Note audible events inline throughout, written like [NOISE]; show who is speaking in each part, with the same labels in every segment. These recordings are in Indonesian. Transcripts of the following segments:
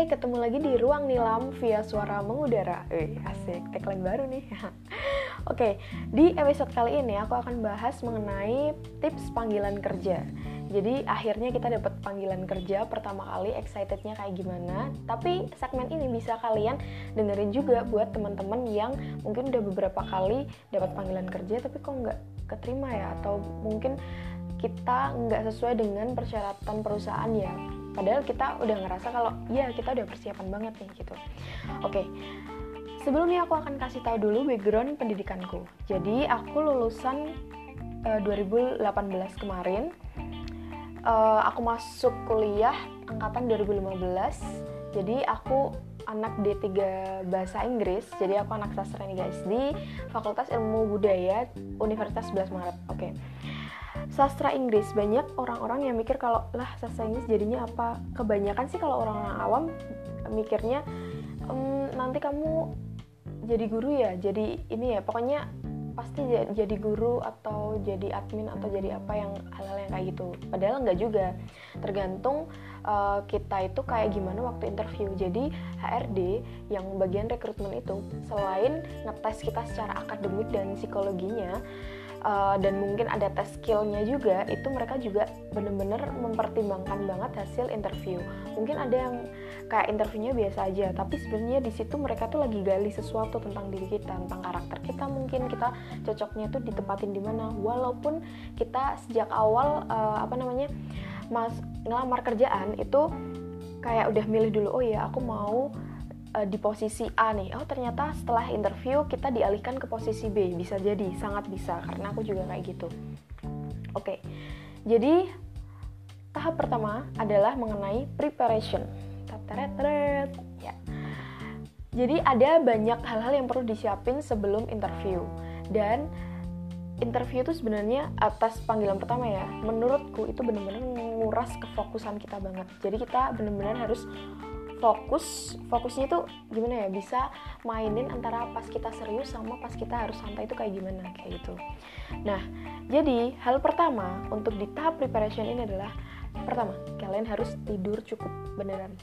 Speaker 1: Hai, ketemu lagi di Ruang Nilam via suara mengudara. Eh, asik, tagline baru nih. [LAUGHS] Oke, di episode kali ini aku akan bahas mengenai tips panggilan kerja. Jadi akhirnya kita dapat panggilan kerja pertama kali, excitednya kayak gimana. Tapi segmen ini bisa kalian dengerin juga buat teman-teman yang mungkin udah beberapa kali dapat panggilan kerja tapi kok nggak keterima ya, atau mungkin kita nggak sesuai dengan persyaratan perusahaan ya padahal kita udah ngerasa kalau ya kita udah persiapan banget nih gitu. Oke sebelumnya aku akan kasih tahu dulu background pendidikanku. Jadi aku lulusan uh, eh, 2018 kemarin. Uh, aku masuk kuliah angkatan 2015 jadi aku anak D3 Bahasa Inggris. Jadi aku anak sastra nih guys di Fakultas Ilmu Budaya Universitas 11 Maret. Oke. okay sastra Inggris. Banyak orang-orang yang mikir kalau lah sastra Inggris jadinya apa? Kebanyakan sih kalau orang-orang awam mikirnya ehm, nanti kamu jadi guru ya jadi ini ya. Pokoknya pasti jadi guru atau jadi admin atau jadi apa yang hal-hal yang kayak gitu. Padahal nggak juga. Tergantung uh, kita itu kayak gimana waktu interview. Jadi HRD yang bagian rekrutmen itu selain ngetes kita secara akademik dan psikologinya uh, dan mungkin ada tes skillnya juga itu mereka juga bener-bener mempertimbangkan banget hasil interview. Mungkin ada yang kayak interviewnya biasa aja tapi sebenarnya di situ mereka tuh lagi gali sesuatu tentang diri kita tentang karakter kita mungkin kita cocoknya tuh ditempatin di mana. Walaupun kita sejak awal uh, apa namanya mas ngelamar kerjaan itu kayak udah milih dulu oh ya aku mau uh, di posisi A nih oh ternyata setelah interview kita dialihkan ke posisi B. Bisa jadi sangat bisa karena aku juga kayak gitu. Oke okay. jadi tahap pertama adalah mengenai preparation. Tataret, ya. Jadi ada banyak hal-hal yang perlu disiapin sebelum interview. Dan interview itu sebenarnya atas panggilan pertama ya. Menurutku itu benar-benar menguras kefokusan kita banget. Jadi kita benar-benar harus fokus fokusnya tuh gimana ya? Bisa mainin antara pas kita serius sama pas kita harus santai itu kayak gimana? Kayak gitu. Nah jadi hal pertama untuk di tahap preparation ini adalah pertama kalian harus tidur cukup beneran.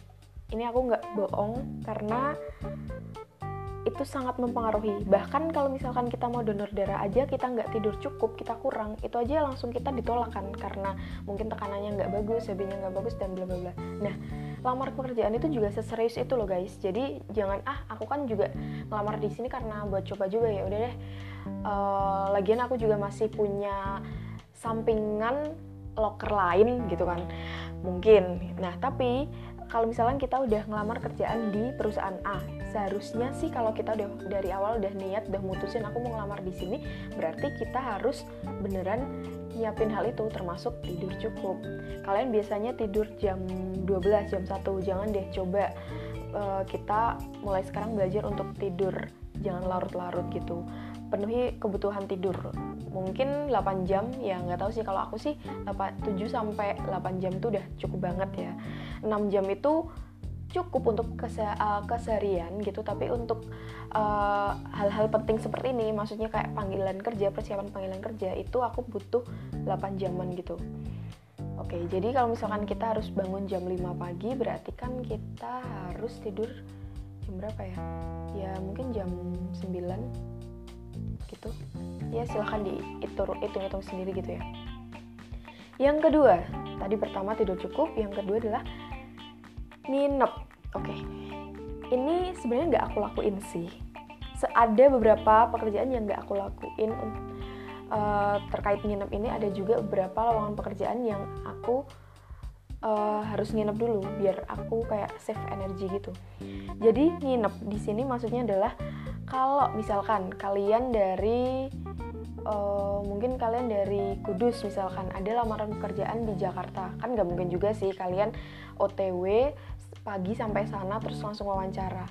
Speaker 1: Ini aku nggak bohong karena itu sangat mempengaruhi. Bahkan kalau misalkan kita mau donor darah aja kita nggak tidur cukup kita kurang itu aja langsung kita ditolak kan karena mungkin tekanannya nggak bagus HB-nya nggak bagus dan bla bla bla. Nah lamar pekerjaan itu juga seserius itu loh guys. Jadi jangan ah aku kan juga ngelamar di sini karena buat coba juga. Ya udah deh uh, lagian aku juga masih punya sampingan loker lain gitu kan. Mungkin. Nah tapi kalau misalnya kita udah ngelamar kerjaan di perusahaan A, seharusnya sih kalau kita udah dari awal udah niat, udah mutusin aku mau ngelamar di sini, berarti kita harus beneran nyiapin hal itu termasuk tidur cukup. Kalian biasanya tidur jam 12, jam 1, jangan deh coba uh, kita mulai sekarang belajar untuk tidur, jangan larut-larut gitu penuhi kebutuhan tidur. Mungkin 8 jam ya nggak tahu sih. Kalau aku sih 8, 7 sampai 8 jam itu udah cukup banget ya. 6 jam itu cukup untuk kese uh, keseharian gitu. Tapi untuk eh, hal-hal uh, penting seperti ini maksudnya kayak panggilan kerja persiapan panggilan kerja itu aku butuh 8 jaman gitu. Oke, jadi kalau misalkan kita harus bangun jam 5 pagi berarti kan kita harus tidur jam berapa ya? Ya mungkin jam 9 gitu. Ya silahkan dihitung hitung sendiri gitu ya. Yang kedua tadi pertama tidur cukup yang kedua adalah nginep. Oke. Okay. ini sebenarnya nggak aku lakuin sih. Ada beberapa pekerjaan yang nggak aku lakuin uh, terkait nginep ini ada juga beberapa lowongan pekerjaan yang aku uh, harus nginep dulu biar aku kayak save energi gitu. Jadi nginep di sini maksudnya adalah kalau misalkan kalian dari uh, mungkin kalian dari Kudus misalkan ada lamaran pekerjaan di Jakarta. Kan nggak mungkin juga sih kalian OTW pagi sampai sana terus langsung wawancara.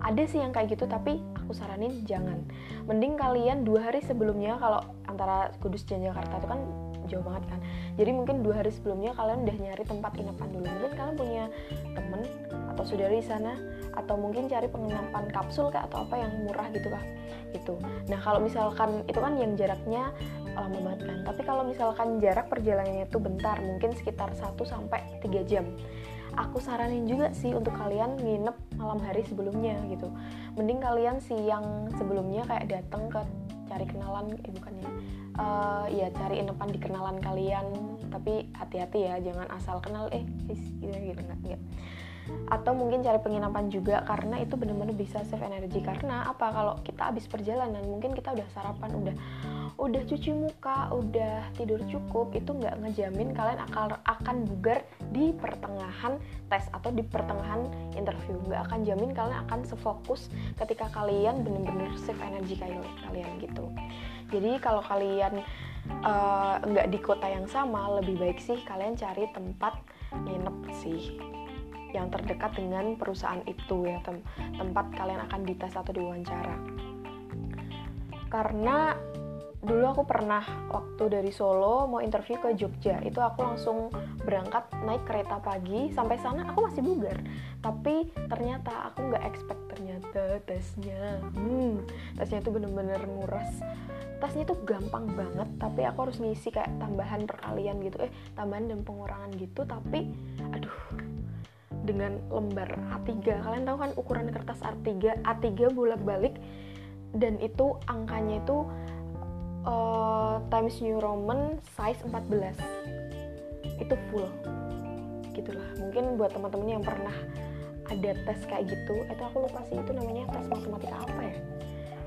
Speaker 1: Ada sih yang kayak gitu tapi aku saranin jangan. Mending kalian dua hari sebelumnya kalau antara Kudus dan Jakarta itu kan jauh banget kan. Jadi mungkin dua hari sebelumnya kalian udah nyari tempat inapan dulu. Mungkin kalian punya temen atau saudara di sana atau mungkin cari penginapan kapsul kayak atau apa yang murah gitu kah itu nah kalau misalkan itu kan yang jaraknya lama banget kan. Tapi kalau misalkan jarak perjalanannya itu bentar mungkin sekitar 1 sampai 3 jam. Aku saranin juga sih untuk kalian nginep malam hari sebelumnya gitu. Mending kalian siang sebelumnya kayak datang ke cari kenalan eh bukannya uh, ya cari inepan di kenalan kalian. Tapi hati-hati ya jangan asal kenal eh gitu gitu enggak, enggak atau mungkin cari penginapan juga karena itu benar-benar bisa save energi karena apa? Kalau kita habis perjalanan mungkin kita udah sarapan udah udah cuci muka udah tidur cukup itu nggak ngejamin kalian akan akan bugar di pertengahan tes atau di pertengahan interview. Nggak akan jamin kalian akan sefokus ketika kalian bener-bener save energi kalian gitu jadi kalau kalian uh, nggak di kota yang sama lebih baik sih kalian cari tempat nginep sih yang terdekat dengan perusahaan itu ya tem tempat kalian akan dites atau diwawancara. Karena dulu aku pernah waktu dari Solo mau interview ke Jogja. Itu aku langsung berangkat naik kereta pagi. Sampai sana aku masih bugar. Tapi ternyata aku nggak expect ternyata tesnya hmm, tesnya itu bener-bener nguras tesnya itu gampang banget tapi aku harus ngisi kayak tambahan perkalian gitu. Eh tambahan dan pengurangan gitu. Tapi aduh dengan lembar A3 kalian tahu kan ukuran kertas A3 A3 bolak-balik. Dan itu angkanya itu uh, Times New Roman size 14 itu full. Gitulah. Mungkin buat teman-teman yang pernah ada tes kayak gitu itu aku lupa sih itu namanya tes matematika apa ya?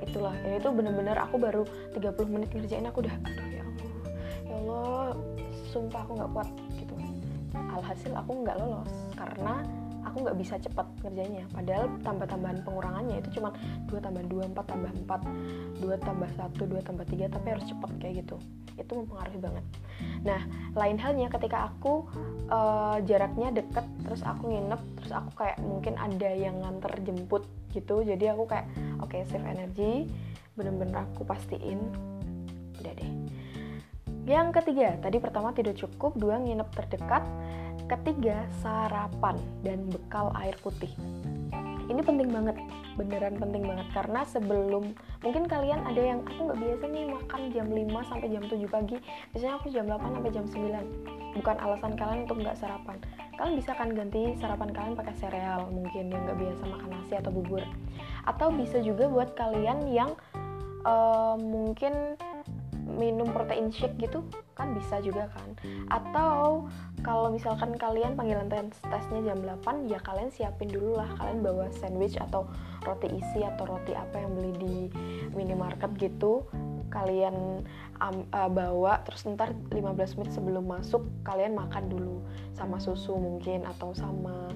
Speaker 1: Itulah. Ini itu bener-bener aku baru 30 menit ngerjain aku udah aduh ya Allah ya Allah sumpah aku nggak kuat gitu. Alhasil aku nggak lolos karena aku nggak bisa cepet ngerjainnya. Padahal tambah-tambahan pengurangannya itu cuma 2 tambah 2, 4 tambah 4 2 tambah 1, 2 tambah 3 tapi harus cepet kayak gitu. Itu mempengaruhi banget. Nah lain halnya ketika aku uh, jaraknya deket terus aku nginep terus aku kayak mungkin ada yang nganter jemput gitu jadi aku kayak oke okay, save energy bener-bener aku pastiin. Udah deh. Yang ketiga, tadi pertama tidur cukup, dua nginep terdekat, Ketiga, sarapan dan bekal air putih. Ini penting banget, beneran penting banget karena sebelum mungkin kalian ada yang aku nggak biasa nih makan jam 5 sampai jam 7 pagi. Biasanya aku jam 8 sampai jam 9. Bukan alasan kalian untuk nggak sarapan. Kalian bisa kan ganti sarapan kalian pakai sereal mungkin yang nggak biasa makan nasi atau bubur. Atau bisa juga buat kalian yang uh, mungkin minum protein shake gitu kan bisa juga kan. Atau kalau misalkan kalian panggilan tes tesnya jam 8 ya kalian siapin dulu lah. Kalian bawa sandwich atau roti isi atau roti apa yang beli di minimarket gitu. Kalian um, uh, bawa terus ntar 15 menit sebelum masuk kalian makan dulu. Sama susu mungkin atau sama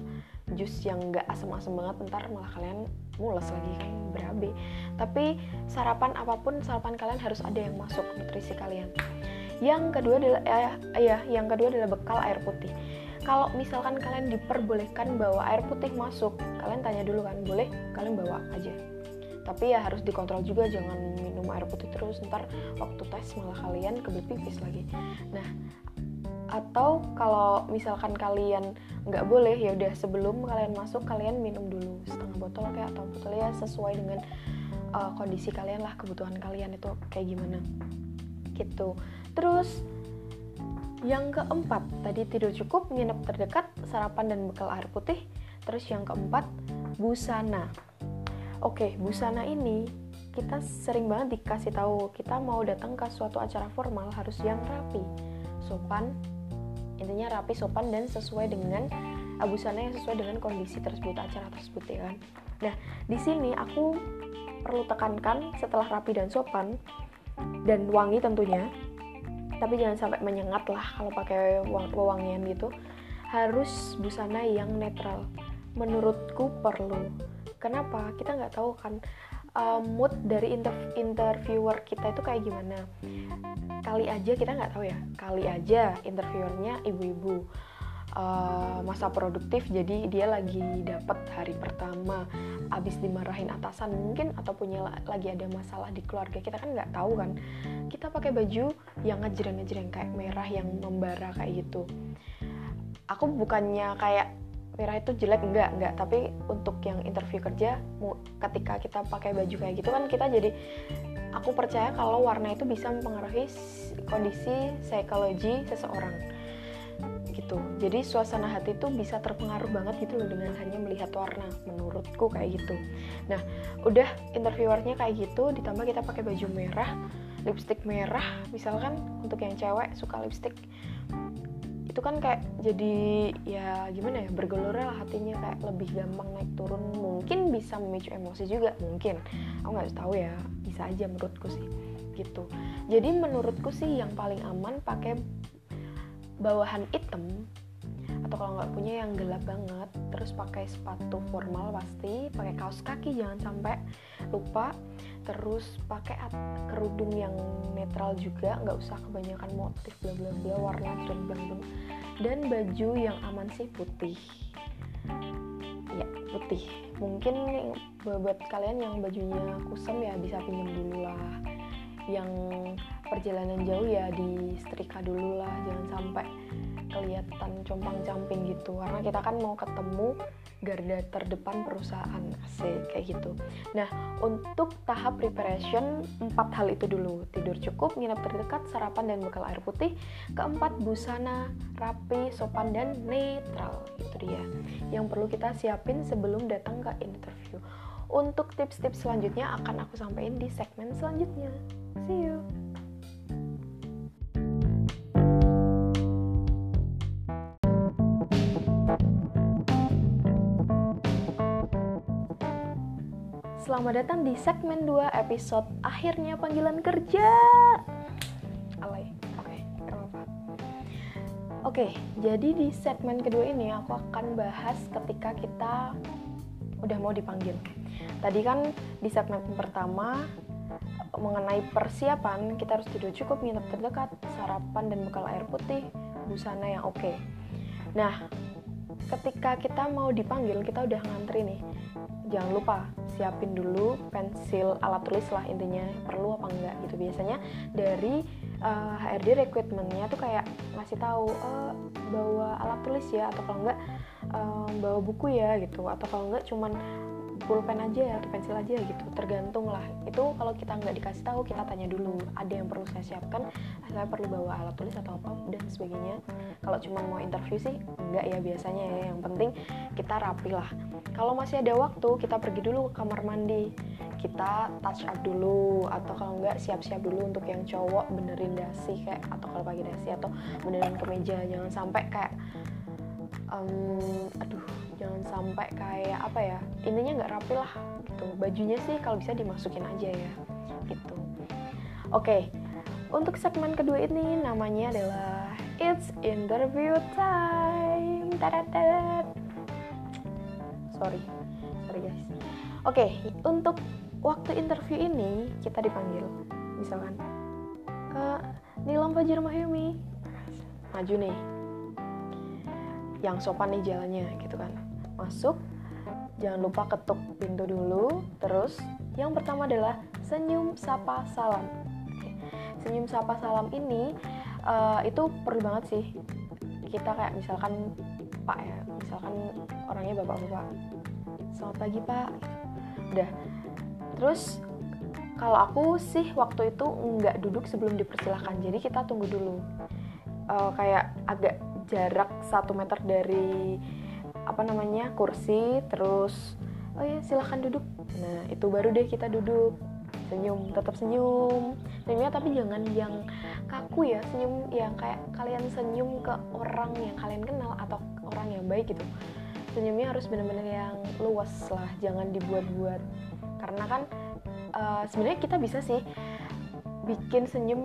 Speaker 1: jus yang nggak asam-asam banget ntar malah kalian mules lagi kan berabe. Tapi sarapan apa pun sarapan kalian harus ada yang masuk nutrisi kalian. Yang kedua adalah eh, ya yang kedua adalah bekal air putih. Kalau misalkan kalian diperbolehkan bawa air putih masuk kalian tanya dulu kan boleh kalian bawa aja? Tapi ya harus dikontrol juga jangan minum air putih terus ntar waktu tes malah kalian kebelet pipis lagi. Nah atau kalau misalkan kalian nggak boleh ya udah sebelum kalian masuk kalian minum dulu setengah botol kayak atau botol ya sesuai dengan uh, kondisi kalian lah kebutuhan kalian itu kayak gimana. Gitu. Terus yang keempat tadi tidur cukup nginep terdekat sarapan dan bekal air putih. Terus yang keempat busana. Oke busana ini kita sering banget dikasih tahu kita mau datang ke suatu acara formal harus yang rapi sopan intinya rapi sopan dan sesuai dengan busana yang sesuai dengan kondisi tersebut acara tersebut ya kan? Nah di sini aku perlu tekankan setelah rapi dan sopan dan wangi tentunya tapi jangan sampai menyengat lah kalau pakai wewangian gitu. Harus busana yang netral. Menurutku perlu. Kenapa? Kita nggak tahu kan uh, mood dari inter interviewer kita itu kayak gimana? Kali aja kita nggak tahu ya. Kali aja interviewernya ibu-ibu. Uh, masa produktif jadi dia lagi dapat hari pertama abis dimarahin atasan mungkin atau punya lagi ada masalah di keluarga kita kan nggak tahu kan. Kita pakai baju yang ngejreng-ngejreng kayak merah yang membara kayak gitu. Aku bukannya kayak merah itu jelek enggak enggak. Tapi untuk yang interview kerja ketika kita pakai baju kayak gitu kan kita jadi aku percaya kalau warna itu bisa mempengaruhi kondisi psikologi seseorang. Gitu. Jadi suasana hati tuh bisa terpengaruh banget gitu loh dengan hanya melihat warna menurutku kayak gitu. Nah udah interviewernya kayak gitu ditambah kita pakai baju merah lipstick merah. Misalkan untuk yang cewek suka lipstick itu kan kayak jadi ya gimana ya bergelora lah hatinya kayak lebih gampang naik turun. Mungkin bisa memicu emosi juga mungkin. Aku nggak tahu ya bisa aja menurutku sih gitu. Jadi menurutku sih yang paling aman pakai bawahan hitam atau kalau nggak punya yang gelap banget terus pakai sepatu formal pasti pakai kaos kaki jangan sampai lupa. Terus pakai kerudung yang netral juga nggak usah kebanyakan motif bla bla bla warna bla bla dan baju yang aman sih putih. Ya putih. Mungkin buat kalian yang bajunya kusam ya bisa pinjam dulu lah. Yang perjalanan jauh ya di setrika dulu lah jangan sampai kelihatan compang camping gitu. Karena kita kan mau ketemu garda terdepan perusahaan asik kayak gitu. Nah untuk tahap preparation empat hal itu dulu. Tidur cukup nginep terdekat sarapan dan bekal air putih. Keempat busana rapi sopan dan netral. Itu dia. Yang perlu kita siapin sebelum datang ke interview. Untuk tips-tips selanjutnya akan aku sampaikan di segmen selanjutnya. See you Selamat datang di segmen 2 episode akhirnya panggilan kerja. Alay. Oke, okay, apa Oke, jadi di segmen kedua ini aku akan bahas ketika kita udah mau dipanggil. Tadi kan di segmen pertama mengenai persiapan, kita harus tidur cukup, nginep terdekat, sarapan dan bekal air putih, busana yang oke. Okay. Nah, ketika kita mau dipanggil, kita udah ngantri nih jangan lupa siapin dulu pensil alat tulis lah intinya. Perlu apa enggak gitu. Biasanya dari uh, eh, HRD recruitmentnya tuh kayak ngasih tahu uh, bawa alat tulis ya atau kalau enggak uh, bawa buku ya gitu. Atau kalau enggak cuman pulpen aja atau pensil aja gitu. Tergantung lah. Itu kalau kita nggak dikasih tahu kita tanya dulu. Ada yang perlu saya siapkan? Saya perlu bawa alat tulis atau apa? Dan sebagainya. Kalau cuma mau interview sih enggak ya biasanya ya. Yang penting kita rapi lah. Kalau masih ada waktu kita pergi dulu ke kamar mandi. Kita touch up dulu. Atau kalau enggak siap-siap dulu untuk yang cowok benerin dasi kayak atau kalau pagi dasi atau benerin kemeja. Jangan sampai kayak um, aduh jangan sampai kayak apa ya intinya nggak rapi lah gitu. Bajunya sih kalau bisa dimasukin aja ya gitu. Oke okay. untuk segmen kedua ini namanya adalah it's interview time. Tadadat. sorry sorry guys. Oke okay, untuk waktu interview ini kita dipanggil misalkan uh, Nilam Fajar Mahyumi. Maju nih. Yang sopan nih jalannya gitu kan masuk. Jangan lupa ketuk pintu dulu. Terus yang pertama adalah senyum sapa salam. Senyum sapa salam ini uh, itu perlu banget sih. Kita kayak misalkan pak ya misalkan orangnya bapak-bapak selamat pagi pak. Udah. Terus kalau aku sih waktu itu nggak duduk sebelum dipersilahkan. Jadi kita tunggu dulu. Uh, kayak agak jarak satu meter dari apa namanya kursi terus oh ya silahkan duduk. Nah itu baru deh kita duduk. Senyum tetap senyum. Senyumnya tapi jangan yang kaku ya senyum yang kayak kalian senyum ke orang yang kalian kenal atau orang yang baik gitu. Senyumnya harus benar-benar yang luas lah jangan dibuat-buat. Karena kan uh, sebenarnya kita bisa sih bikin senyum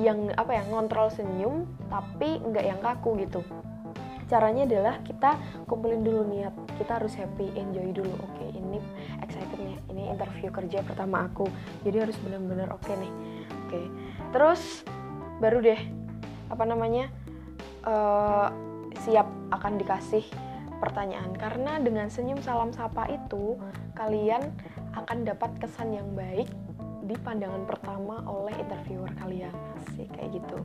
Speaker 1: yang apa ya ngontrol senyum tapi nggak yang kaku gitu caranya adalah kita kumpulin dulu niat. Kita harus happy enjoy dulu. Oke okay, ini excited nih ini interview kerja pertama aku. Jadi harus benar-benar oke okay nih. Oke. Okay. terus baru deh apa namanya uh, siap akan dikasih pertanyaan. Karena dengan senyum salam sapa itu kalian akan dapat kesan yang baik di pandangan pertama oleh interviewer kalian. Sih kayak gitu.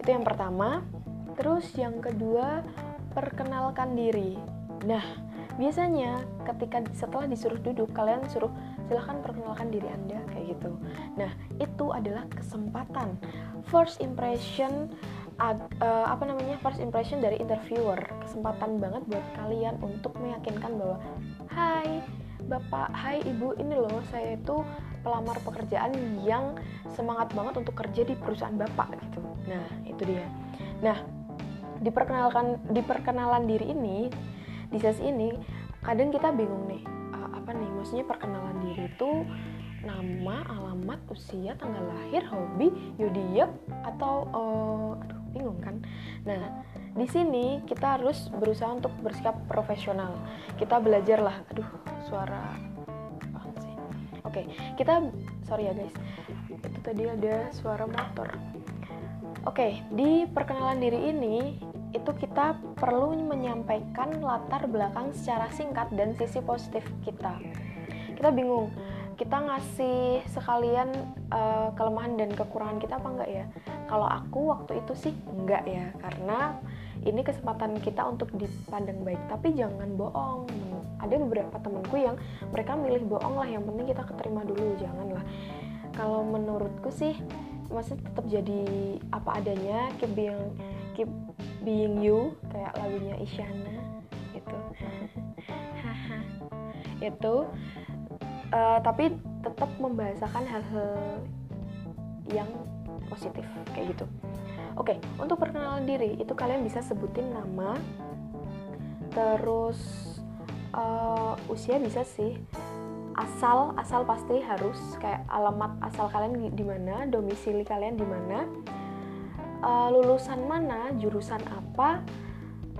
Speaker 1: Itu yang pertama. Terus yang kedua perkenalkan diri. Nah biasanya ketika setelah disuruh duduk kalian suruh silahkan perkenalkan diri anda kayak gitu. Nah itu adalah kesempatan first impression uh, apa namanya first impression dari interviewer. Kesempatan banget buat kalian untuk meyakinkan bahwa hai bapak hai ibu ini loh saya itu pelamar pekerjaan yang semangat banget untuk kerja di perusahaan bapak gitu. Nah itu dia. Nah diperkenalkan diperkenalan diri ini di sesi ini kadang kita bingung nih uh, apa nih maksudnya perkenalan diri itu nama, alamat, usia, tanggal lahir, hobi, yodiap atau uh, aduh bingung kan. Nah, di sini kita harus berusaha untuk bersikap profesional. Kita belajar lah, aduh suara. Oke, kita sorry ya guys. Itu tadi ada suara motor. Oke, di perkenalan diri ini itu kita perlu menyampaikan latar belakang secara singkat dan sisi positif kita. Kita bingung, kita ngasih sekalian uh, kelemahan dan kekurangan kita apa enggak ya? Kalau aku waktu itu sih enggak ya karena ini kesempatan kita untuk dipandang baik. Tapi jangan bohong. Ada beberapa temanku yang mereka milih bohong lah yang penting kita keterima dulu janganlah. Kalau menurutku sih masih tetap jadi apa adanya keep being keep being you kayak lagunya Isyana itu itu uh, tapi tetap membahasakan hal-hal yang positif kayak gitu. Oke, untuk perkenalan diri itu kalian bisa sebutin nama, terus uh, usia bisa sih, asal asal pasti harus kayak alamat asal kalian di mana, domisili kalian di mana, uh, lulusan mana, jurusan apa,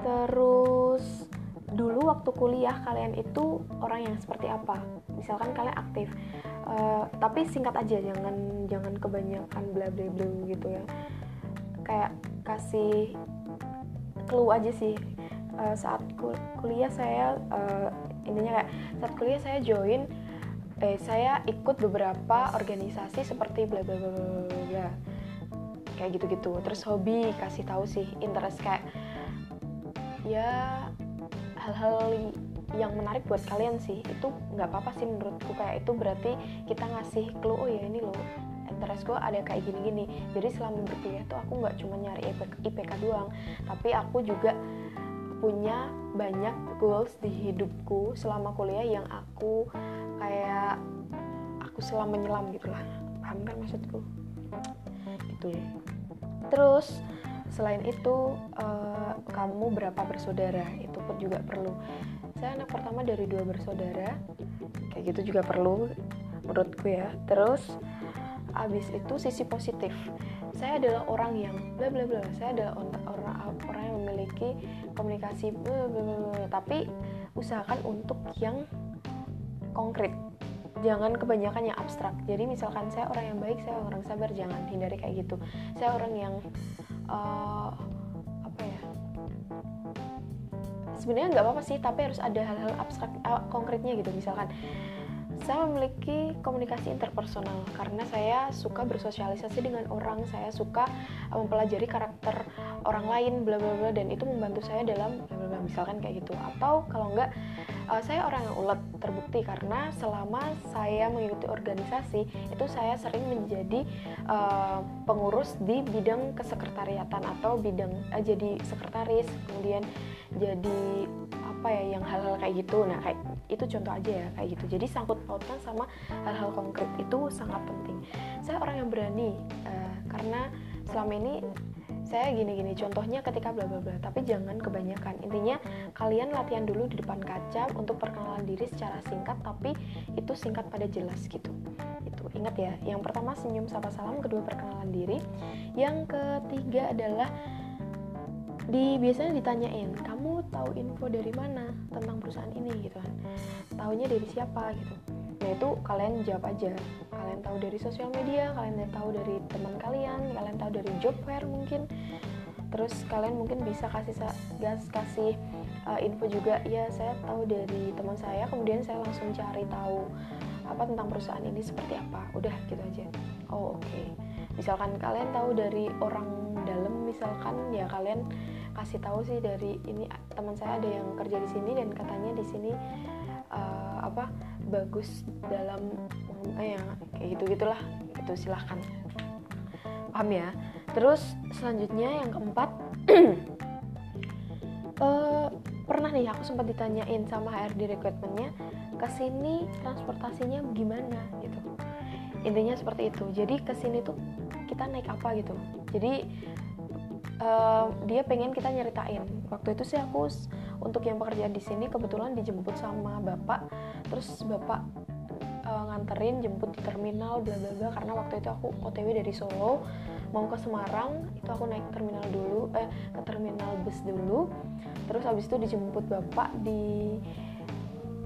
Speaker 1: terus dulu waktu kuliah kalian itu orang yang seperti apa? Misalkan kalian aktif. Uh, tapi singkat aja jangan jangan kebanyakan bla bla bla gitu ya. Kayak kasih clue aja sih. Uh, saat kul kuliah saya uh, intinya kayak saat kuliah saya join eh saya ikut beberapa organisasi seperti bla bla bla bla kayak gitu-gitu. Terus hobi kasih tahu sih interest kayak ya hal-hal yang menarik buat kalian sih. Itu nggak apa-apa sih menurutku kayak itu berarti kita ngasih clue oh ya ini loh interest gue ada kayak gini-gini. Jadi selama berkuliah tuh aku nggak cuma nyari IPK doang tapi aku juga punya banyak goals di hidupku selama kuliah yang aku kayak aku selama menyelam gitu lah paham kan maksudku? Gitu terus. Selain itu uh, kamu berapa bersaudara? Itu pun juga perlu. Saya anak pertama dari dua bersaudara. Kayak gitu juga perlu menurutku ya. Terus abis itu sisi positif. Saya adalah orang yang bla bla bla. Saya adalah orang orang yang memiliki komunikasi bla bla bla. Tapi usahakan untuk yang konkret jangan kebanyakan yang abstrak. Jadi misalkan saya orang yang baik saya orang sabar jangan hindari kayak gitu. Saya orang yang uh, apa ya? Sebenarnya nggak apa-apa sih tapi harus ada hal-hal abstrak uh, konkretnya gitu. Misalkan saya memiliki komunikasi interpersonal karena saya suka bersosialisasi dengan orang saya suka uh, mempelajari karakter orang lain bla bla bla dan itu membantu saya dalam bla bla misalkan kayak gitu. Atau kalau enggak uh, saya orang yang ulet terbukti karena selama saya mengikuti organisasi itu saya sering menjadi uh, pengurus di bidang kesekretariatan atau bidang uh, jadi sekretaris kemudian jadi apa ya yang hal-hal kayak gitu. Nah kayak itu contoh aja ya kayak gitu. Jadi sangkut pautkan sama hal-hal konkret itu sangat penting. Saya orang yang berani uh, karena selama ini saya gini-gini contohnya ketika bla bla bla tapi jangan kebanyakan. Intinya kalian latihan dulu di depan kaca untuk perkenalan diri secara singkat tapi itu singkat pada jelas gitu. Itu ingat ya. Yang pertama senyum sapa salam. Kedua perkenalan diri. Yang ketiga adalah di biasanya ditanyain kamu tahu info dari mana tentang perusahaan ini? Gitu kan. Tahunya dari siapa? Gitu nah itu kalian jawab aja. Kalian tahu dari sosial media kalian tahu dari teman kalian kalian tahu dari job fair mungkin. Terus kalian mungkin bisa kasih gas kasih uh, info juga. Ya saya tahu dari teman saya kemudian saya langsung cari tahu apa tentang perusahaan ini seperti apa. Udah gitu aja. Oh oke. Okay. misalkan kalian tahu dari orang dalam misalkan ya kalian kasih tahu sih dari ini teman saya ada yang kerja di sini dan katanya di sini uh, apa bagus dalam eh, ya kayak gitu gitulah. Itu silahkan. Paham ya? Terus selanjutnya yang keempat uh, [CLEARS THROAT] pernah nih aku sempat ditanyain sama HRD recruitmentnya ke sini transportasinya gimana gitu. Intinya seperti itu. Jadi ke sini tuh kita naik apa gitu. Jadi uh, dia pengen kita nyeritain. Waktu itu sih aku untuk yang pekerjaan di sini kebetulan dijemput sama bapak. Terus bapak uh, nganterin jemput di terminal bla bla bla karena waktu itu aku OTW dari Solo. Mau ke Semarang itu aku naik terminal dulu eh ke terminal bus dulu. Terus habis itu dijemput bapak di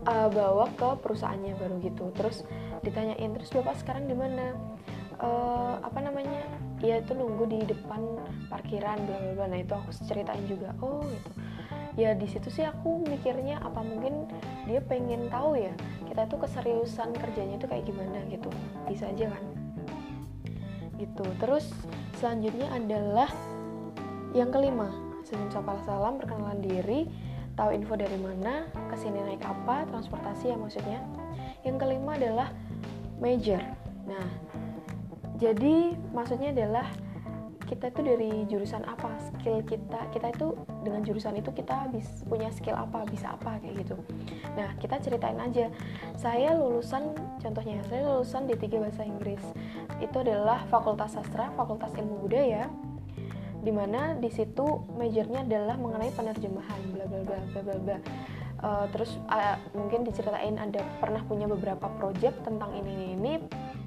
Speaker 1: uh, bawa ke perusahaannya baru gitu. Terus ditanyain terus bapak sekarang di mana uh, apa namanya ya itu nunggu di depan parkiran bla bla bla. Nah itu aku ceritain juga. Oh gitu. Ya di situ sih aku mikirnya apa mungkin dia pengen tahu ya kita tuh keseriusan kerjanya itu kayak gimana gitu. Bisa aja kan? Gitu. Terus selanjutnya adalah yang kelima. Senyum sapa salam perkenalan diri tahu info dari mana ke sini naik apa transportasi ya maksudnya. Yang kelima adalah major. Nah jadi maksudnya adalah kita itu dari jurusan apa? Skill kita kita itu dengan jurusan itu kita bisa punya skill apa bisa apa kayak gitu. Nah kita ceritain aja. Saya lulusan contohnya saya lulusan di tiga bahasa Inggris. Itu adalah Fakultas Sastra Fakultas Ilmu Budaya di mana di situ majornya adalah mengenai penerjemahan bla bla bla bla bla bla. Uh, terus uh, mungkin diceritain ada pernah punya beberapa project tentang ini ini, ini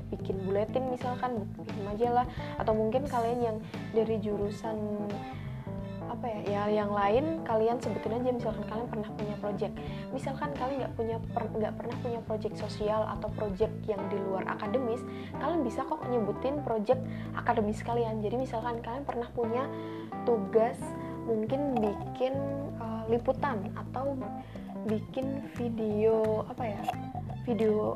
Speaker 1: bikin buletin misalkan bikin majalah atau mungkin kalian yang dari jurusan apa ya ya yang lain kalian sebutin aja misalkan kalian pernah punya project. Misalkan kalian nggak punya nggak per, pernah punya project sosial atau project yang di luar akademis kalian bisa kok nyebutin project akademis kalian. Jadi misalkan kalian pernah punya tugas mungkin bikin uh, liputan atau bikin video apa ya video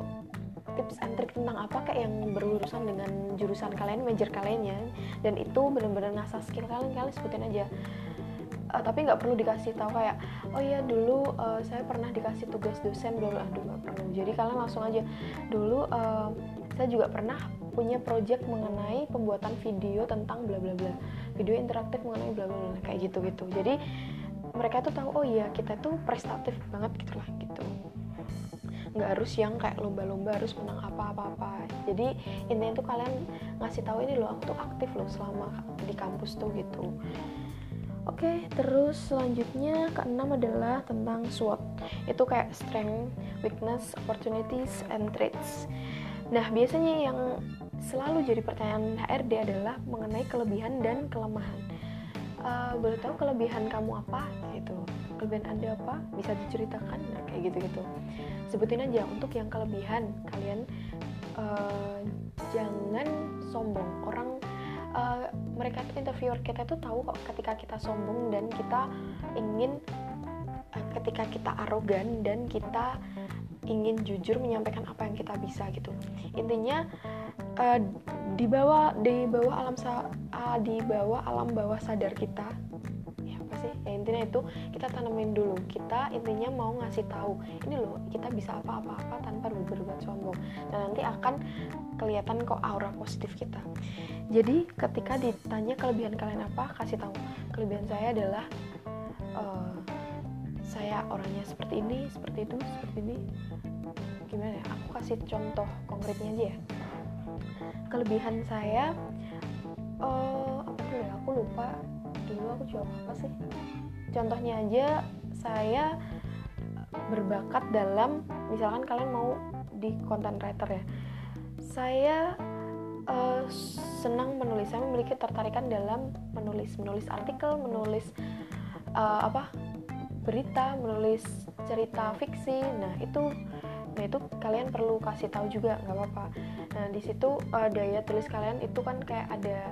Speaker 1: tips and trick tentang apa kayak yang berurusan dengan jurusan kalian, major kalian ya. Dan itu benar-benar nasa skill kalian, kalian sebutin aja. Uh, tapi nggak perlu dikasih tahu kayak oh iya dulu uh, saya pernah dikasih tugas dosen dulu aduh nggak perlu. Jadi kalian langsung aja dulu uh, saya juga pernah punya project mengenai pembuatan video tentang bla bla bla. Video interaktif mengenai bla bla bla kayak gitu gitu jadi mereka tuh tahu oh iya kita tuh prestatif banget gitu nggak harus yang kayak lomba-lomba harus menang apa-apa-apa jadi intinya tuh kalian ngasih tahu ini loh aku tuh aktif loh selama di kampus tuh gitu Oke, okay, terus selanjutnya keenam adalah tentang SWOT. Itu kayak strength, weakness, opportunities, and threats. Nah, biasanya yang selalu jadi pertanyaan HRD adalah mengenai kelebihan dan kelemahan. Uh, boleh tahu kelebihan kamu apa? Gitu. Kelebihan Anda apa? Bisa diceritakan? Nah, kayak gitu-gitu sebutin aja untuk yang kelebihan kalian uh, jangan sombong orang uh, mereka tuh interviewer kita tuh tahu kok ketika kita sombong dan kita ingin uh, ketika kita arogan dan kita ingin jujur menyampaikan apa yang kita bisa gitu. Intinya uh, di bawah di bawah alam uh, di bawah alam bawah sadar kita sih? Ya intinya itu kita tanamin dulu. Kita intinya mau ngasih tahu ini loh kita bisa apa-apa-apa tanpa berbuat sombong. Dan nanti akan kelihatan kok aura positif kita. Jadi ketika ditanya kelebihan kalian apa kasih tahu. Kelebihan saya adalah saya orangnya seperti ini seperti itu seperti ini. Gimana ya? Aku kasih contoh konkretnya aja ya. Kelebihan saya uh, apa tuh ya? Aku lupa. Dulu aku jawab apa sih? Contohnya aja saya berbakat dalam misalkan kalian mau di content writer ya. Saya uh, senang menulis. Saya memiliki tertarikan dalam menulis. Menulis artikel menulis uh, apa berita menulis cerita fiksi. Nah itu nah itu kalian perlu kasih tahu juga nggak apa-apa. Nah di situ uh, daya tulis kalian itu kan kayak ada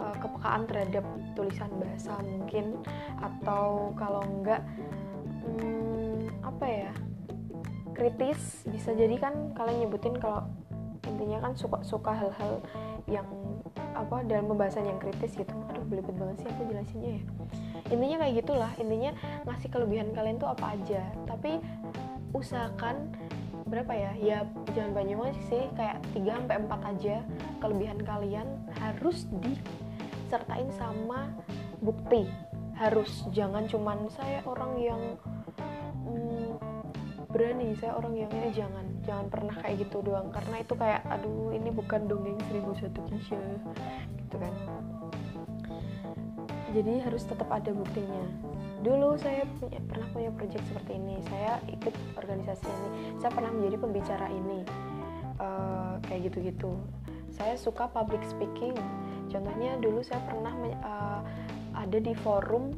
Speaker 1: uh, kepekaan terhadap tulisan bahasa mungkin atau kalau enggak hmm, apa ya kritis. Bisa jadi kan kalian nyebutin kalau intinya kan suka suka hal-hal yang apa dalam pembahasan yang kritis gitu. Aduh belibet banget sih aku jelasinnya ya. Intinya kayak gitulah. Intinya ngasih kelebihan kalian tuh apa aja. Tapi usahakan berapa ya? Ya jangan banyak sih. Kayak 3 sampai 4 aja kelebihan kalian harus di sertain sama bukti. Harus. Jangan cuman saya orang yang hmm, berani. Saya orang yang ini jangan jangan pernah kayak gitu doang. Karena itu kayak aduh ini bukan dongeng seribu satu kisah gitu kan. Jadi harus tetap ada buktinya. Dulu saya punya, pernah punya project seperti ini. Saya ikut organisasi ini. Saya pernah menjadi pembicara ini. Uh, kayak gitu-gitu. Saya suka public speaking. Contohnya dulu saya pernah uh, ada di forum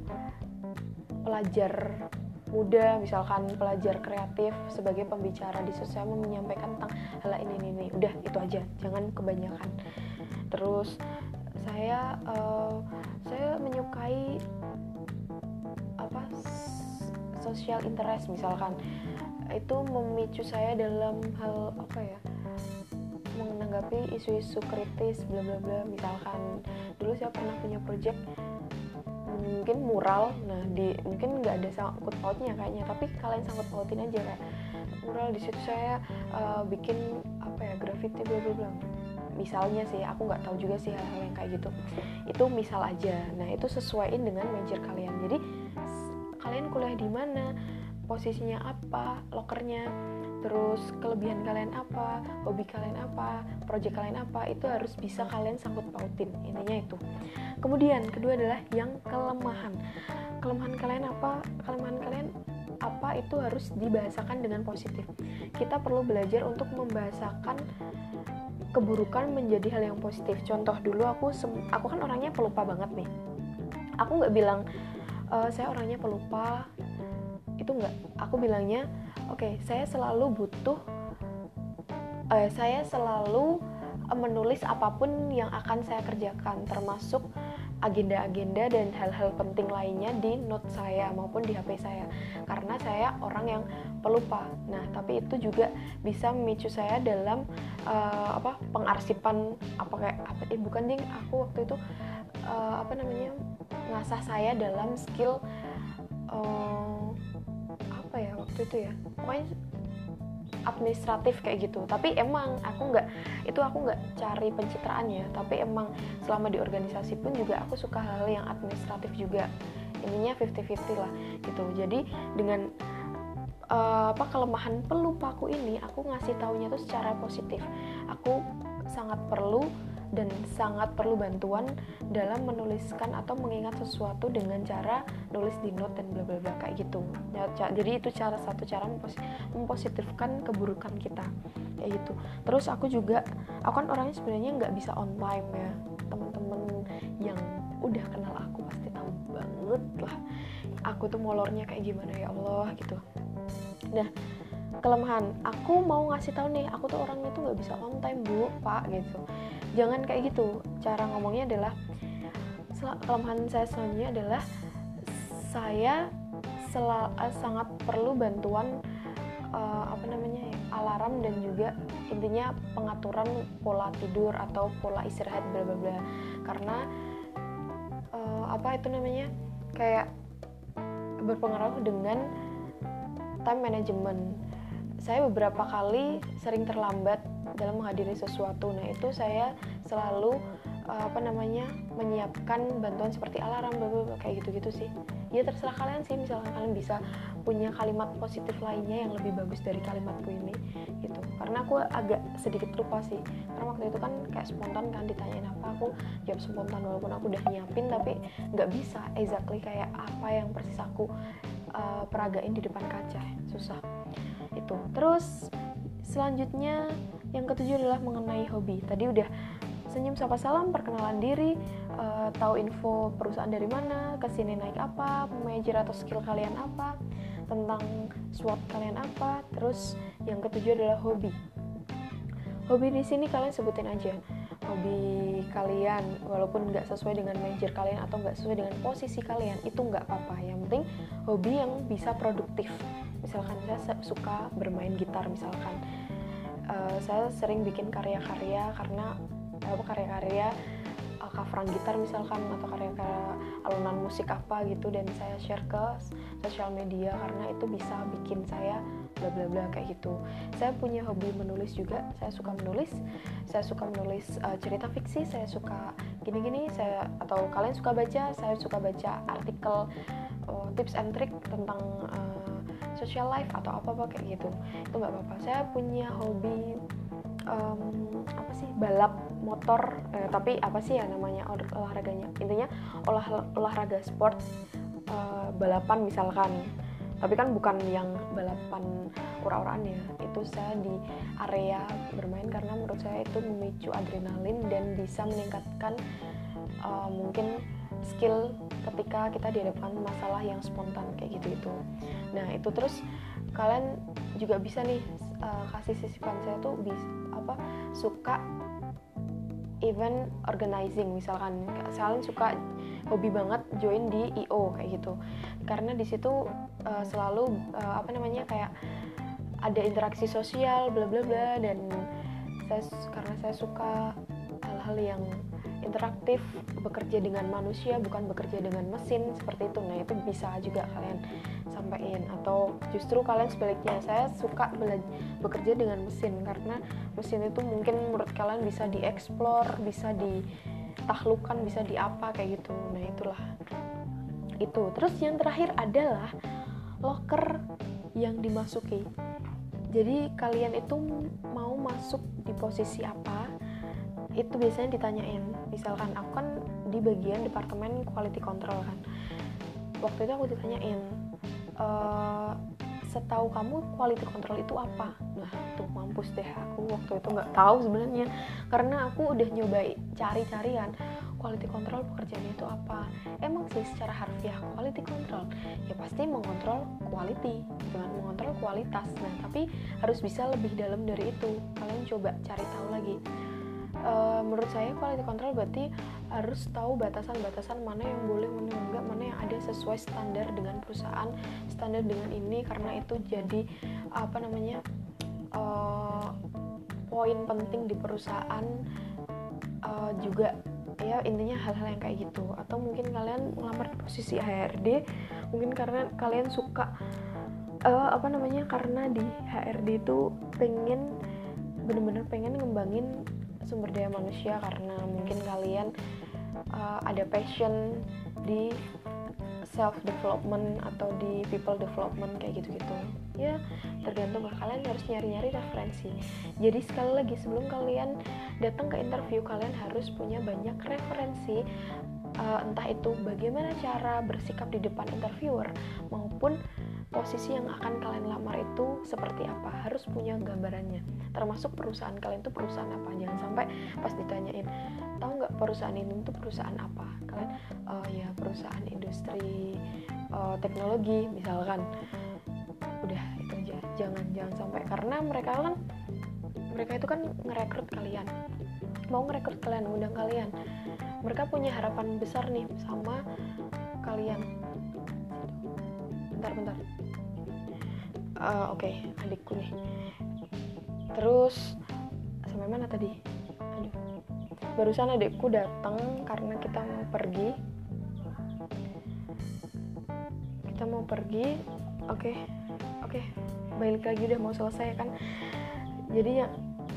Speaker 1: pelajar muda misalkan pelajar kreatif sebagai pembicara di mau menyampaikan tentang hal ini ini, ini. udah itu aja. Jangan kebanyakan. Terus saya uh, saya menyukai apa social interest misalkan. Itu memicu saya dalam hal apa ya menanggapi isu-isu kritis bla bla bla misalkan. Dulu saya pernah punya project mungkin mural. Nah di mungkin nggak ada sangkut pautnya kayaknya tapi kalian sangkut pautin aja kayak mural di situ saya uh, bikin apa ya graffiti bla bla bla. Misalnya sih aku nggak tahu juga sih hal-hal yang kayak gitu. Itu misal aja. Nah itu sesuaiin dengan major kalian. Jadi kalian kuliah di mana posisinya apa lokernya terus kelebihan kalian apa hobi kalian apa project kalian apa itu harus bisa kalian sangkut pautin intinya itu. Kemudian kedua adalah yang kelemahan. Kelemahan kalian apa kelemahan kalian apa itu harus dibahasakan dengan positif. Kita perlu belajar untuk membahasakan keburukan menjadi hal yang positif. Contoh dulu aku aku kan orangnya pelupa banget nih. Aku nggak bilang e, saya orangnya pelupa itu nggak aku bilangnya oke okay, saya selalu butuh uh, saya selalu menulis apa pun yang akan saya kerjakan termasuk agenda-agenda dan hal-hal penting lainnya di note saya maupun di HP saya karena saya orang yang pelupa. Nah, tapi itu juga bisa memicu saya dalam uh, apa pengarsipan apa kayak apa eh bukan ding aku waktu itu uh, apa namanya ngasah saya dalam skill uh, apa ya waktu itu ya. Pokoknya administratif kayak gitu. Tapi emang aku nggak itu aku nggak cari pencitraan ya. Tapi emang selama di organisasi pun juga aku suka hal, -hal yang administratif juga. Ininya 50-50 lah gitu. Jadi dengan uh, apa kelemahan pelupaku ini aku ngasih taunya tuh secara positif. Aku sangat perlu dan sangat perlu bantuan dalam menuliskan atau mengingat sesuatu dengan cara nulis di note dan bla bla bla kayak gitu. Ya, jadi itu cara satu cara mempositifkan keburukan kita kayak gitu. Terus aku juga aku kan orangnya sebenarnya nggak bisa on time ya. Teman-teman yang udah kenal aku pasti tahu banget lah. Aku tuh molornya kayak gimana ya Allah gitu. Nah, kelemahan aku mau ngasih tahu nih aku tuh orangnya tuh nggak bisa on time bu pak gitu jangan kayak gitu. Cara ngomongnya adalah kelemahan saya selanjutnya adalah saya sel- eh, sangat perlu bantuan uh, apa namanya ya, alarm dan juga intinya pengaturan pola tidur atau pola istirahat bla bla bla. Karena uh, apa itu namanya kayak berpengaruh dengan time management. Saya beberapa kali sering terlambat dalam menghadiri sesuatu. Nah, itu saya selalu uh, apa namanya? menyiapkan bantuan seperti alarm bla kayak gitu-gitu sih. Ya terserah kalian sih misalkan kalian bisa punya kalimat positif lainnya yang lebih bagus dari kalimatku ini gitu. Karena aku agak sedikit lupa sih. Karena waktu itu kan kayak spontan kan ditanyain apa aku jawab spontan walaupun aku udah nyiapin tapi nggak bisa exactly kayak apa yang persis aku uh, peragain di depan kaca. Susah. Itu. Terus selanjutnya yang ketujuh adalah mengenai hobi. Tadi udah senyum sapa salam, perkenalan diri, uh, tahu info perusahaan dari mana, ke sini naik apa, major atau skill kalian apa, tentang SWOT kalian apa. Terus yang ketujuh adalah hobi. Hobi di sini kalian sebutin aja hobi kalian walaupun nggak sesuai dengan major kalian atau nggak sesuai dengan posisi kalian itu nggak apa-apa yang penting hobi yang bisa produktif misalkan saya suka bermain gitar misalkan uh, saya sering bikin karya-karya karena apa karya-karya uh, coveran gitar misalkan atau karya-karya alunan musik apa gitu dan saya share ke sosial media karena itu bisa bikin saya bla bla bla kayak gitu. Saya punya hobi menulis juga. Saya suka menulis. Saya suka menulis uh, cerita fiksi. Saya suka gini gini saya atau kalian suka baca? Saya suka baca artikel uh, tips and trick tentang uh, social life atau apa apa kayak gitu. Itu nggak apa-apa. Saya punya hobi um, apa sih balap motor. Eh, tapi apa sih ya namanya olahraganya? Intinya olah olahraga sport uh, balapan misalkan. Tapi kan bukan yang balapan ura-uraan ya. Itu saya di area bermain karena menurut saya itu memicu adrenalin dan bisa meningkatkan uh, mungkin skill ketika kita dihadapkan masalah yang spontan kayak gitu itu nah itu terus kalian juga bisa nih uh, kasih sisipan saya tuh bisa apa suka event organizing. Misalkan kalian suka hobi banget join di IO kayak gitu. Karena di situ uh, selalu uh, apa namanya kayak ada interaksi sosial bla bla bla dan saya karena saya suka hal-hal yang interaktif bekerja dengan manusia bukan bekerja dengan mesin seperti itu. Nah itu bisa juga kalian sampaikan. Atau justru kalian sebaliknya saya suka bekerja dengan mesin karena mesin itu mungkin menurut kalian bisa dieksplor bisa ditaklukkan bisa diapa kayak gitu. Nah itulah. Itu. Terus yang terakhir adalah locker yang dimasuki. Jadi kalian itu mau masuk di posisi apa itu biasanya ditanyain. Misalkan aku kan di bagian departemen quality control kan. Waktu itu aku ditanyain e, setahu kamu quality control itu apa? Nah tuh mampus deh aku waktu itu nggak tahu sebenarnya. Karena aku udah nyoba cari-carian quality control pekerjaannya itu apa. Emang sih secara harfiah quality control? Ya pasti mengontrol quality dengan mengontrol kualitas. Nah tapi harus bisa lebih dalam dari itu. Kalian coba cari tahu lagi uh, menurut saya quality control berarti harus tahu batasan-batasan mana yang boleh mana yang enggak mana yang ada sesuai standar dengan perusahaan standar dengan ini. Karena itu jadi apa namanya uh, poin penting di perusahaan uh, juga ya intinya hal-hal yang kayak gitu. Atau mungkin kalian melamar di posisi HRD mungkin karena kalian suka uh, apa namanya karena di HRD itu pengen bener-bener pengen ngembangin sumber daya manusia karena mungkin kalian uh, ada passion di self development atau di people development kayak gitu-gitu. Ya tergantung kalian harus nyari-nyari referensi. Jadi sekali lagi sebelum kalian datang ke interview kalian harus punya banyak referensi. Uh, entah itu bagaimana cara bersikap di depan interviewer maupun posisi yang akan kalian lamar itu seperti apa? Harus punya gambarannya. Termasuk perusahaan kalian itu perusahaan apa? Jangan sampai pas ditanyain tahu nggak perusahaan ini itu perusahaan apa? Kalian uh, ya perusahaan industri uh, teknologi misalkan. Udah itu aja. Jangan jangan sampai. Karena mereka kan mereka itu kan ngerekrut kalian. Mau ngerekrut kalian undang kalian. Mereka punya harapan besar nih sama kalian bentar bentar. Uh, oke okay, adikku nih. Terus sampai mana tadi. Aduh. Barusan adikku datang karena kita mau pergi. Kita mau pergi. Oke okay, oke. Okay. balik lagi udah mau selesai kan. Jadi ya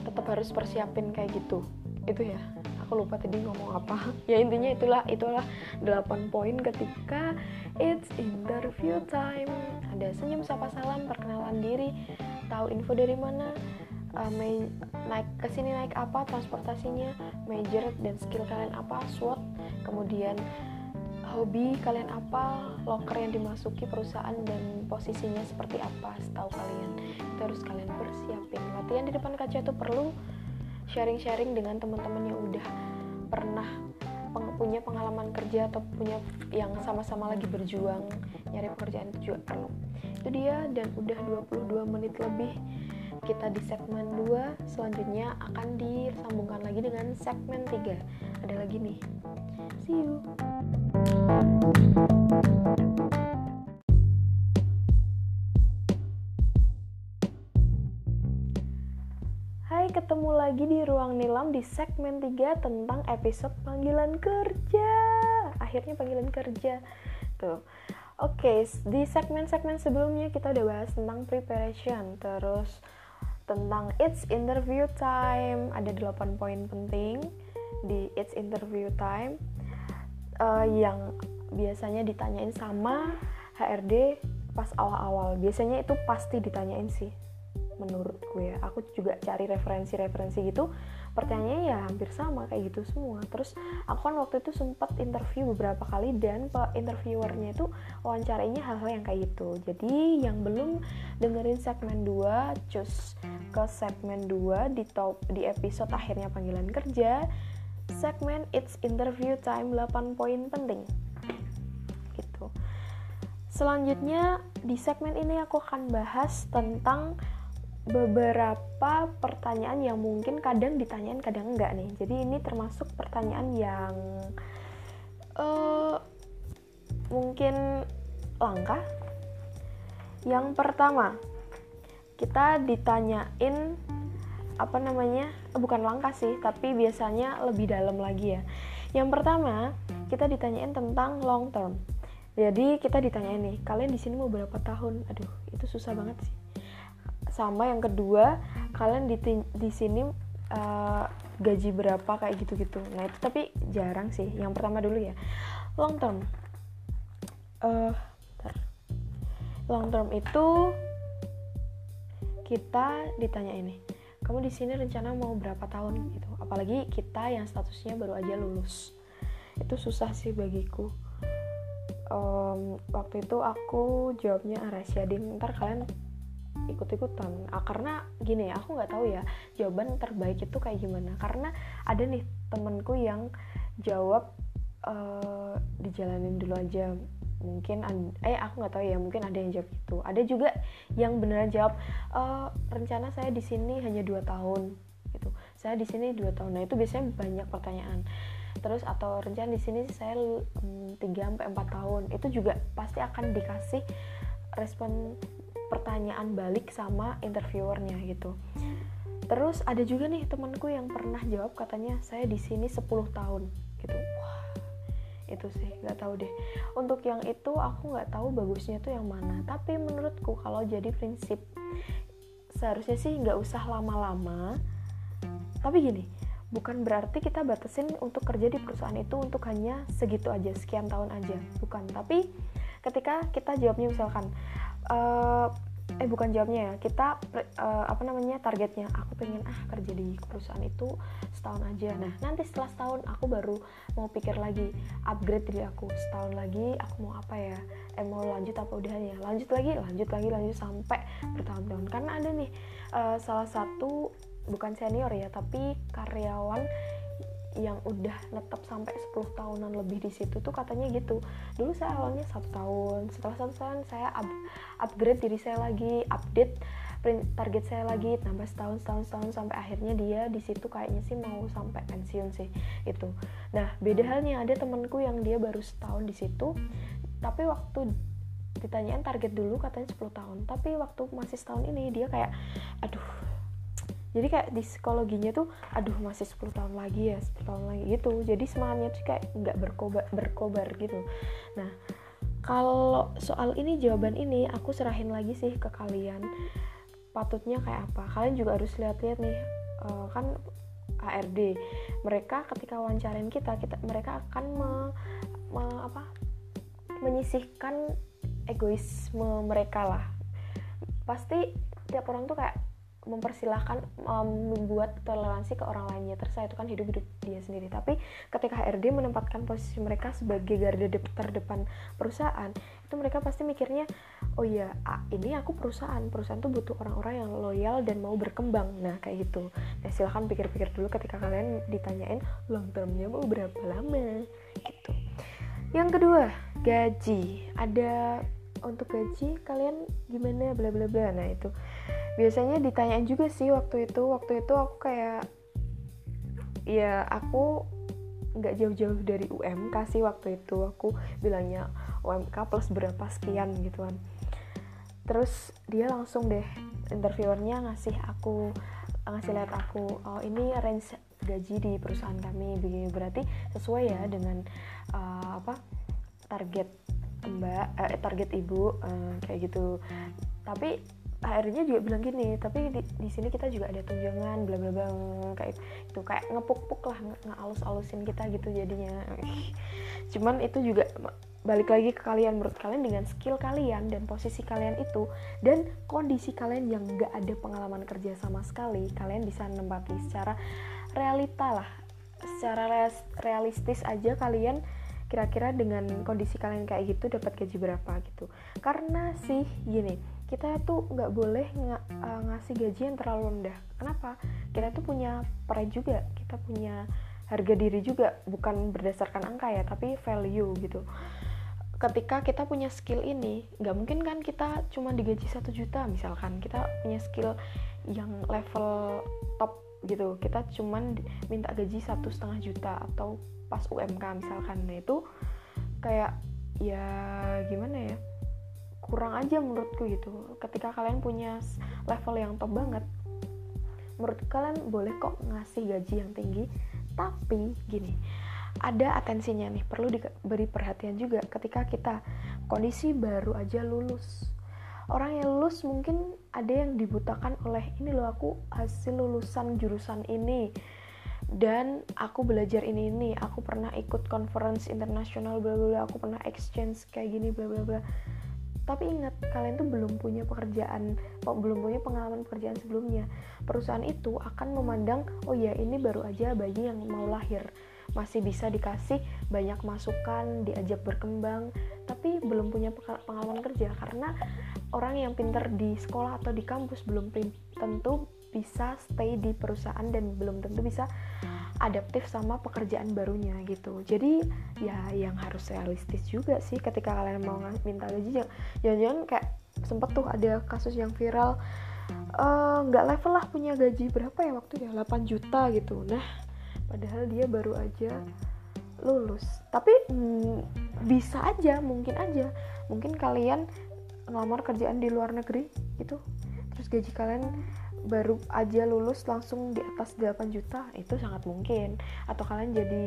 Speaker 1: tetap harus persiapin kayak gitu. Itu ya. Aku lupa tadi ngomong apa. [LAUGHS] Ya intinya itulah itulah 8 poin ketika it's interview time. Ada senyum sapa salam perkenalan diri tahu info dari mana uh, naik ke sini naik apa transportasinya major dan skill kalian apa SWOT kemudian hobi kalian apa locker yang dimasuki perusahaan dan posisinya seperti apa setahu kalian. Itu harus kalian persiapin. Latihan di depan kaca itu perlu sharing-sharing dengan teman-teman yang udah pernah punya pengalaman kerja atau punya yang sama-sama lagi berjuang nyari pekerjaan itu juga perlu. Itu dia dan udah 22 menit lebih kita di segmen 2 selanjutnya akan disambungkan lagi dengan segmen 3 ada lagi nih. See you ketemu lagi di Ruang Nilam di segmen 3 tentang episode panggilan kerja. akhirnya panggilan kerja. Tuh. Oke okay, di segmen-segmen sebelumnya kita udah bahas tentang preparation terus tentang it's interview time. Ada 8 poin penting di it's interview time uh, yang biasanya ditanyain sama HRD pas awal-awal. Biasanya itu pasti ditanyain sih menurut gue ya. Aku juga cari referensi-referensi gitu. Pertanyaannya ya hampir sama kayak gitu semua. Terus aku kan waktu itu sempat interview beberapa kali dan interviewernya itu wawancarainya hal-hal yang kayak gitu. Jadi yang belum dengerin segmen 2 cus ke segmen 2 di top di episode akhirnya panggilan kerja segmen it's interview time 8 poin penting. Gitu. Selanjutnya di segmen ini aku akan bahas tentang beberapa pertanyaan yang mungkin kadang ditanyain kadang enggak nih. Jadi ini termasuk pertanyaan yang uh, mungkin langka. Yang pertama kita ditanyain apa namanya eh, bukan langka sih tapi biasanya lebih dalam lagi ya. Yang pertama kita ditanyain tentang long term. Jadi kita ditanyain nih kalian di sini mau berapa tahun? Aduh itu susah banget sih sama yang kedua kalian di di sini uh, gaji berapa kayak gitu-gitu. Nah itu tapi jarang sih. Yang pertama dulu ya. Long term. Uh, long term itu kita ditanya ini kamu di sini rencana mau berapa tahun? Gitu. Apalagi kita yang statusnya baru aja lulus. Itu susah sih bagiku. Um, waktu itu aku jawabnya rahasia ding ntar kalian ikut-ikutan. Ah, karena gini ya aku nggak tahu ya jawaban terbaik itu kayak gimana. Karena ada nih temenku yang jawab uh, dijalanin dulu aja. Mungkin eh aku nggak tahu ya mungkin ada yang jawab itu ada juga yang beneran jawab uh, rencana saya di sini hanya dua tahun gitu. Saya di sini dua tahun. Nah itu biasanya banyak pertanyaan. Terus atau rencana di sini saya mm, tiga sampai empat tahun. Itu juga pasti akan dikasih respon pertanyaan balik sama interviewernya gitu. Terus ada juga nih temanku yang pernah jawab katanya saya di sini 10 tahun gitu. Wah itu sih nggak tahu deh. Untuk yang itu aku nggak tahu bagusnya tuh yang mana. Tapi menurutku kalau jadi prinsip seharusnya sih nggak usah lama-lama. Tapi gini bukan berarti kita batasin untuk kerja di perusahaan itu untuk hanya segitu aja sekian tahun aja. Bukan. Tapi ketika kita jawabnya misalkan uh, eh bukan jawabnya ya. Kita uh, apa namanya targetnya aku pengen ah kerja di perusahaan itu setahun aja. Nah nanti setelah setahun aku baru mau pikir lagi upgrade diri aku. Setahun lagi aku mau apa ya? Eh mau lanjut apa udah ya lanjut lagi lanjut lagi lanjut sampai bertahun-tahun. Karena ada nih uh, salah satu bukan senior ya tapi karyawan yang udah netap sampai 10 tahunan lebih di situ tuh katanya gitu. Dulu saya awalnya satu tahun setelah satu tahun saya up, upgrade diri saya lagi update target saya lagi tambah setahun setahun setahun sampai akhirnya dia di situ kayaknya sih mau sampai pensiun sih itu nah beda halnya ada temanku yang dia baru setahun di situ tapi waktu ditanyain target dulu katanya 10 tahun tapi waktu masih setahun ini dia kayak aduh jadi kayak di psikologinya tuh aduh masih 10 tahun lagi ya 10 tahun lagi gitu. Jadi semangatnya tuh kayak nggak berkobar berkobar gitu. Nah kalau soal ini jawaban ini aku serahin lagi sih ke kalian. Patutnya kayak apa? Kalian juga harus lihat-lihat nih uh, kan HRD mereka ketika wawancarin kita kita mereka akan me, me, apa menyisihkan egoisme mereka lah. Pasti tiap orang tuh kayak mempersilahkan um, membuat toleransi ke orang lainnya. Terserah itu kan hidup hidup dia sendiri. Tapi ketika HRD menempatkan posisi mereka sebagai garda de terdepan perusahaan itu mereka pasti mikirnya oh iya ini aku perusahaan. Perusahaan tuh butuh orang-orang yang loyal dan mau berkembang. Nah kayak gitu. Nah silahkan pikir-pikir dulu ketika kalian ditanyain long termnya mau berapa lama? Gitu. Yang kedua gaji. Ada untuk gaji kalian gimana? Bla bla bla. Nah itu biasanya ditanyain juga sih waktu itu. Waktu itu aku kayak ya aku nggak jauh-jauh dari UMK sih waktu itu. Aku bilangnya UMK plus berapa sekian gitu kan. Terus dia langsung deh interviewernya ngasih aku ngasih lihat aku oh ini range gaji di perusahaan kami. Begini. Berarti sesuai ya dengan uh, apa target mbak eh, target ibu uh, kayak gitu. Tapi HRD-nya juga bilang gini tapi di, di sini kita juga ada tunjangan bla bla bla. Kayak itu kayak ngepuk-puk lah nggak alus-alusin kita gitu jadinya. [LAUGHS] Cuman itu juga balik lagi ke kalian menurut kalian dengan skill kalian dan posisi kalian itu dan kondisi kalian yang nggak ada pengalaman kerja sama sekali kalian bisa nempati secara realita lah. Secara realistis aja kalian kira-kira dengan kondisi kalian kayak gitu dapat gaji berapa gitu. Karena sih gini kita tuh nggak boleh ng eh, ngasih gaji yang terlalu rendah. Kenapa? Kita tuh punya pride juga kita punya harga diri juga bukan berdasarkan angka ya tapi value gitu. Ketika kita punya skill ini nggak mungkin kan kita cuma digaji satu juta misalkan. Kita punya skill yang level top gitu. Kita cuman minta gaji satu setengah juta atau pas UMK misalkan. Nah itu kayak ya gimana ya kurang aja menurutku gitu. Ketika kalian punya level yang top banget menurut kalian boleh kok ngasih gaji yang tinggi. Tapi gini ada atensinya nih perlu diberi perhatian juga ketika kita kondisi baru aja lulus. Orang yang lulus mungkin ada yang dibutakan oleh ini loh aku hasil lulusan jurusan ini dan aku belajar ini ini aku pernah ikut conference internasional bla bla aku pernah exchange kayak gini bla bla bla tapi ingat kalian tuh belum punya pekerjaan belum punya pengalaman pekerjaan sebelumnya. Perusahaan itu akan memandang oh ya ini baru aja bayi yang mau lahir. Masih bisa dikasih banyak masukan diajak berkembang. Tapi belum punya pengalaman kerja karena orang yang pinter di sekolah atau di kampus belum tentu bisa stay di perusahaan dan belum tentu bisa adaptif sama pekerjaan barunya gitu. Jadi ya yang harus realistis juga sih ketika kalian mau minta gaji jangan-jangan kayak sempet tuh ada kasus yang viral eh, nggak uh, level lah punya gaji berapa ya waktu ya? 8 juta gitu. Nah padahal dia baru aja lulus. Tapi mm, bisa aja mungkin aja. Mungkin kalian ngelamar kerjaan di luar negeri gitu. Terus gaji kalian baru aja lulus langsung di atas 8 juta itu sangat mungkin. Atau kalian jadi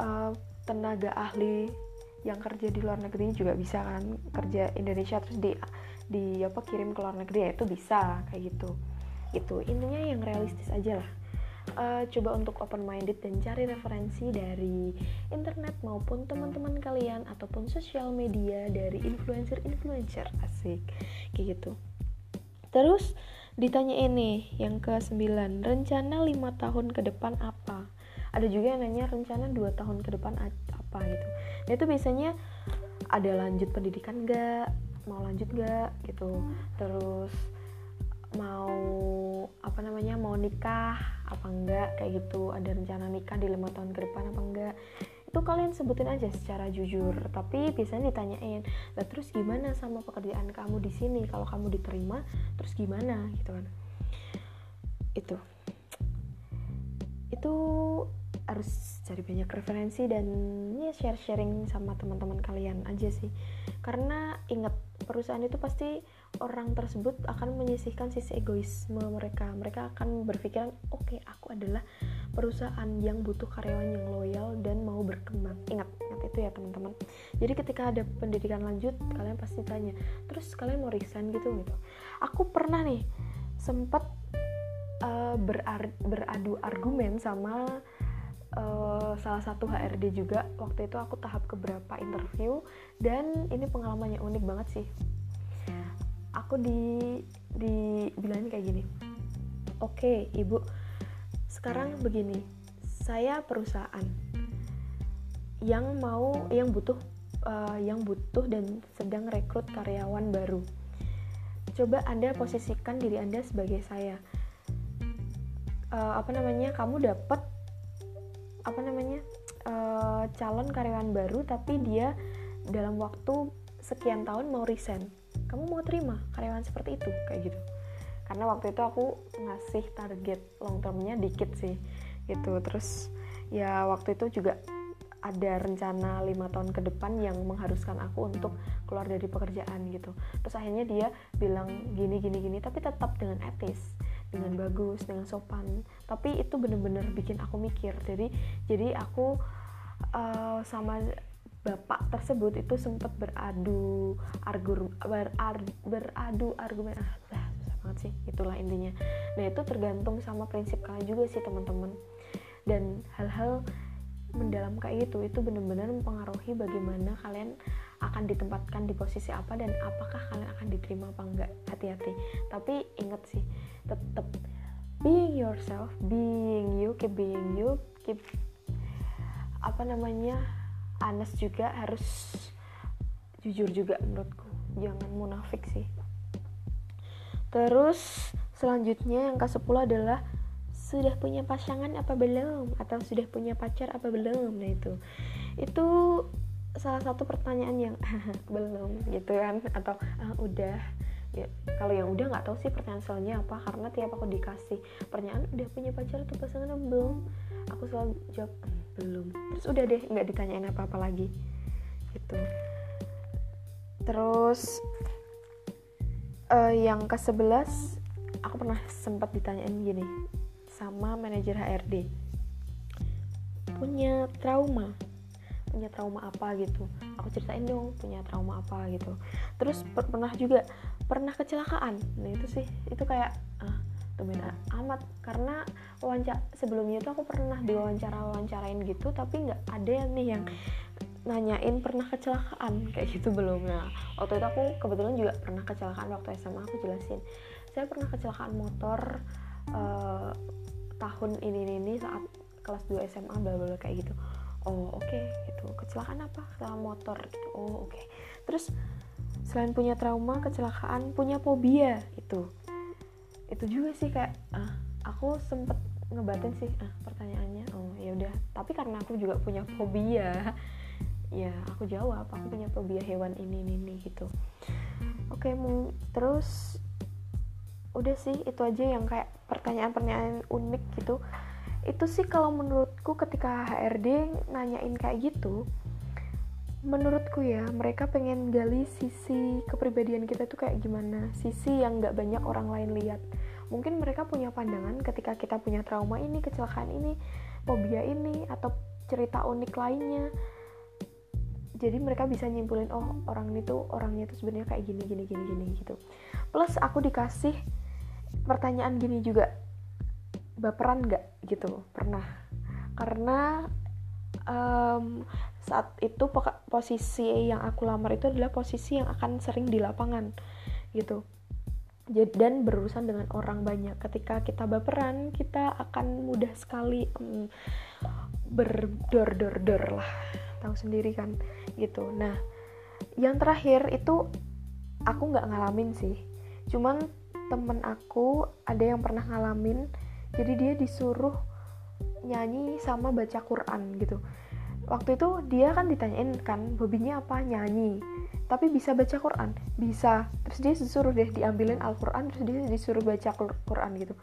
Speaker 1: uh, tenaga ahli yang kerja di luar negeri juga bisa kan kerja Indonesia terus di di apa kirim ke luar negeri ya itu bisa kayak gitu. Itu intinya yang realistis aja lah. Uh, coba untuk open minded dan cari referensi dari internet maupun teman-teman kalian ataupun sosial media dari influencer-influencer asik kayak gitu. Terus ditanya ini yang ke 9 rencana 5 tahun ke depan apa? Ada juga yang nanya rencana 2 tahun ke depan apa gitu. Nah itu biasanya ada lanjut pendidikan gak mau lanjut gak gitu. Terus mau apa namanya mau nikah apa enggak kayak gitu. Ada rencana nikah di lima tahun ke depan apa enggak itu kalian sebutin aja secara jujur tapi biasanya ditanyain lah terus gimana sama pekerjaan kamu di sini? Kalau kamu diterima terus gimana? Gitu kan. Itu. Itu harus cari banyak referensi dan ya share sharing sama teman-teman kalian aja sih. Karena ingat perusahaan itu pasti orang tersebut akan menyisihkan sisi egoisme mereka. Mereka akan berpikiran oke okay, aku adalah perusahaan yang butuh karyawan yang loyal dan mau berkembang. Ingat ingat itu ya teman-teman. Jadi ketika ada pendidikan lanjut kalian pasti tanya terus kalian mau resign gitu? Gitu. Aku pernah nih sempat uh, berar beradu argumen sama uh, salah satu HRD juga. Waktu itu aku tahap keberapa interview dan ini pengalamannya unik banget sih aku di dibilangin kayak gini oke okay, ibu sekarang begini saya perusahaan yang mau yang butuh uh, yang butuh dan sedang rekrut karyawan baru. Coba anda posisikan diri anda sebagai saya. Uh, apa namanya kamu dapat apa namanya uh, calon karyawan baru tapi dia dalam waktu sekian tahun mau resign kamu mau terima karyawan seperti itu? Kayak gitu. Karena waktu itu aku ngasih target long termnya dikit sih gitu. Terus ya waktu itu juga ada rencana lima tahun ke depan yang mengharuskan aku untuk keluar dari pekerjaan gitu. Terus akhirnya dia bilang gini gini gini tapi tetap dengan etis dengan bagus dengan sopan. Tapi itu bener-bener bikin aku mikir. Jadi jadi aku uh, sama bapak tersebut itu sempat beradu argur beradu, beradu argumen ah susah banget sih itulah intinya. Nah itu tergantung sama prinsip kalian juga sih teman-teman. Dan hal-hal mendalam kayak gitu itu benar-benar mempengaruhi bagaimana kalian akan ditempatkan di posisi apa dan apakah kalian akan diterima apa enggak. Hati-hati. Tapi ingat sih tetap being yourself being you keep being you keep apa namanya honest juga harus jujur juga menurutku. Jangan munafik sih. Terus selanjutnya yang ke 10 adalah sudah punya pasangan apa belum? Atau sudah punya pacar apa belum? Nah itu. Itu salah satu pertanyaan yang [LAUGHS] belum gitu kan? Atau ah, udah. Ya kalau yang udah nggak tahu sih pertanyaan selanjutnya apa karena tiap aku dikasih pertanyaan udah punya pacar atau pasangan belum? Aku selalu jawab hmm, belum. Terus udah deh nggak ditanyain apa apa lagi. Gitu. Terus uh, yang ke 11 aku pernah sempat ditanyain gini sama manajer HRD punya trauma. Punya trauma apa gitu? Aku ceritain dong punya trauma apa gitu. Terus per pernah juga pernah kecelakaan. Nah itu sih itu kayak ah temen amat. Karena wawancara sebelumnya itu aku pernah diwawancara wawancarain gitu tapi nggak ada yang nih yang nanyain pernah kecelakaan kayak gitu belum nah waktu itu aku kebetulan juga pernah kecelakaan waktu SMA aku jelasin. Saya pernah kecelakaan motor uh, tahun ini ini saat kelas 2 SMA bla bla kayak gitu. Oh oke okay, gitu. Kecelakaan apa? Kecelakaan motor gitu. Oh oke. Okay. terus selain punya trauma kecelakaan punya fobia itu itu juga sih kayak ah, aku sempet ngebatin sih ah, pertanyaannya. Oh ya udah. Tapi karena aku juga punya fobia ya aku jawab aku punya fobia hewan ini ini, ini gitu. Oke okay, terus udah sih itu aja yang kayak pertanyaan-pertanyaan unik gitu. Itu sih kalau menurutku ketika HRD nanyain kayak gitu menurutku ya mereka pengen gali sisi kepribadian kita tuh kayak gimana. Sisi yang nggak banyak orang lain lihat. Mungkin mereka punya pandangan ketika kita punya trauma ini kecelakaan ini fobia ini atau cerita unik lainnya. Jadi mereka bisa nyimpulin oh orang itu orangnya tuh sebenarnya kayak gini gini gini gini gitu. Plus aku dikasih pertanyaan gini juga. Baperan nggak? Gitu pernah. Karena um, saat itu posisi yang aku lamar itu adalah posisi yang akan sering di lapangan gitu. Dan berurusan dengan orang banyak. Ketika kita baperan kita akan mudah sekali um, berdor-dor-dor lah. Tahu sendiri kan? Gitu. Nah yang terakhir itu aku nggak ngalamin sih. Cuman temen aku ada yang pernah ngalamin. Jadi dia disuruh nyanyi sama baca Quran gitu waktu itu dia kan ditanyain kan hobinya apa? Nyanyi. Tapi bisa baca Quran? Bisa. Terus dia disuruh deh diambilin Al-Quran terus dia disuruh baca Quran gitu.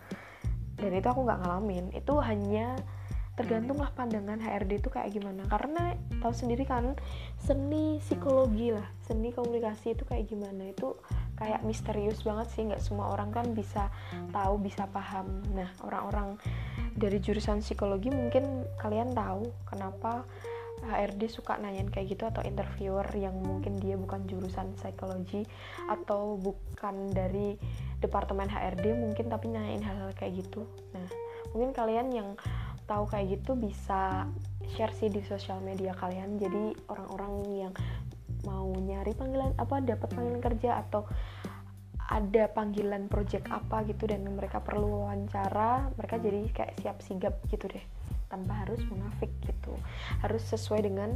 Speaker 1: Dan itu aku nggak ngalamin. Itu hanya tergantung lah pandangan HRD itu kayak gimana. Karena tahu sendiri kan seni psikologi lah seni komunikasi itu kayak gimana. Itu kayak misterius banget sih. Nggak semua orang kan bisa tahu bisa paham. Nah orang-orang dari jurusan psikologi mungkin kalian tahu kenapa HRD suka nanyain kayak gitu atau interviewer yang mungkin dia bukan jurusan psikologi atau bukan dari departemen HRD mungkin tapi nanyain hal-hal kayak gitu. Nah mungkin kalian yang tahu kayak gitu bisa share sih di sosial media kalian. Jadi orang-orang yang mau nyari panggilan apa dapat panggilan kerja atau ada panggilan project apa gitu dan mereka perlu wawancara mereka jadi kayak siap sigap gitu deh tanpa harus munafik gitu harus sesuai dengan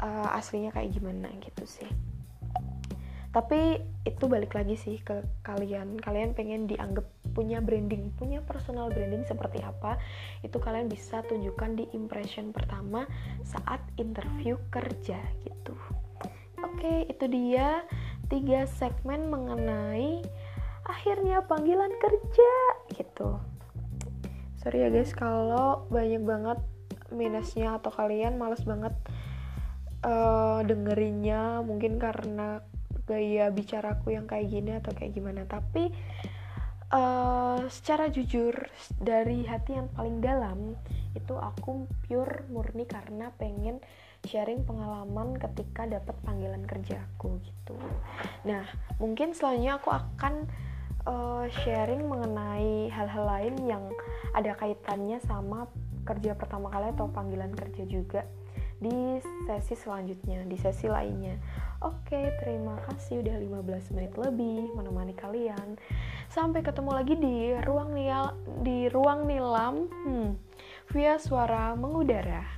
Speaker 1: uh, aslinya kayak gimana gitu sih tapi itu balik lagi sih ke kalian kalian pengen dianggap punya branding, punya personal branding seperti apa, itu kalian bisa tunjukkan di impression pertama saat interview kerja gitu. Oke, itu dia tiga segmen mengenai akhirnya panggilan kerja gitu. Sorry ya guys kalau banyak banget minusnya atau kalian males banget uh, dengerinnya mungkin karena gaya bicaraku yang kayak gini atau kayak gimana tapi uh, secara jujur dari hati yang paling dalam itu aku pure murni karena pengen sharing pengalaman ketika dapat panggilan kerjaku gitu. Nah, mungkin selanjutnya aku akan uh, sharing mengenai hal-hal lain yang ada kaitannya sama kerja pertama kali atau panggilan kerja juga di sesi selanjutnya, di sesi lainnya. Oke, terima kasih udah 15 menit lebih menemani kalian. Sampai ketemu lagi di ruang nial di ruang nilam hmm, via suara mengudara.